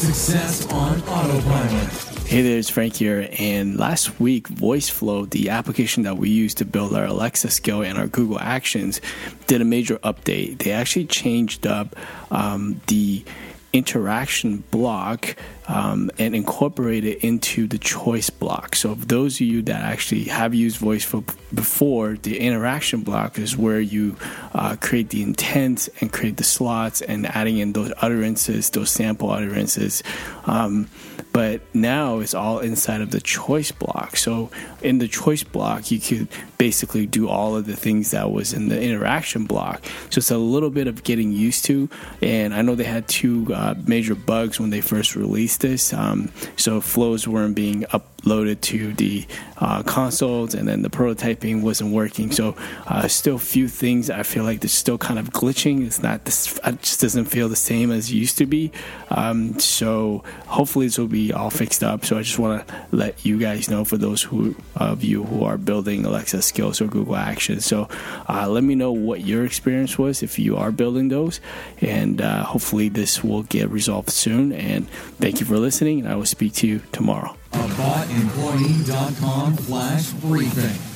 Success on Autopilot. Hey there, it's Frank here. And last week, VoiceFlow, the application that we use to build our Alexa skill and our Google Actions, did a major update. They actually changed up um, the interaction block um, and incorporate it into the choice block. So, for those of you that actually have used VoiceFlow before, the interaction block is where you uh, create the intent and create the slots and adding in those utterances, those sample utterances. Um, but now it's all inside of the choice block. So, in the choice block, you could basically do all of the things that was in the interaction block. So, it's a little bit of getting used to. And I know they had two uh, major bugs when they first released this. Um, so flows weren't being uploaded to the uh, consoles, and then the prototyping wasn't working. So uh, still few things I feel like they're still kind of glitching. It's not this. It just doesn't feel the same as it used to be. Um, so hopefully this will be all fixed up. So I just want to let you guys know for those who of you who are building Alexa skills or Google Actions. So uh, let me know what your experience was if you are building those, and uh, hopefully this will get resolved soon. And thank you for listening, and I will speak to you tomorrow. AboutEmployee.com slash briefing.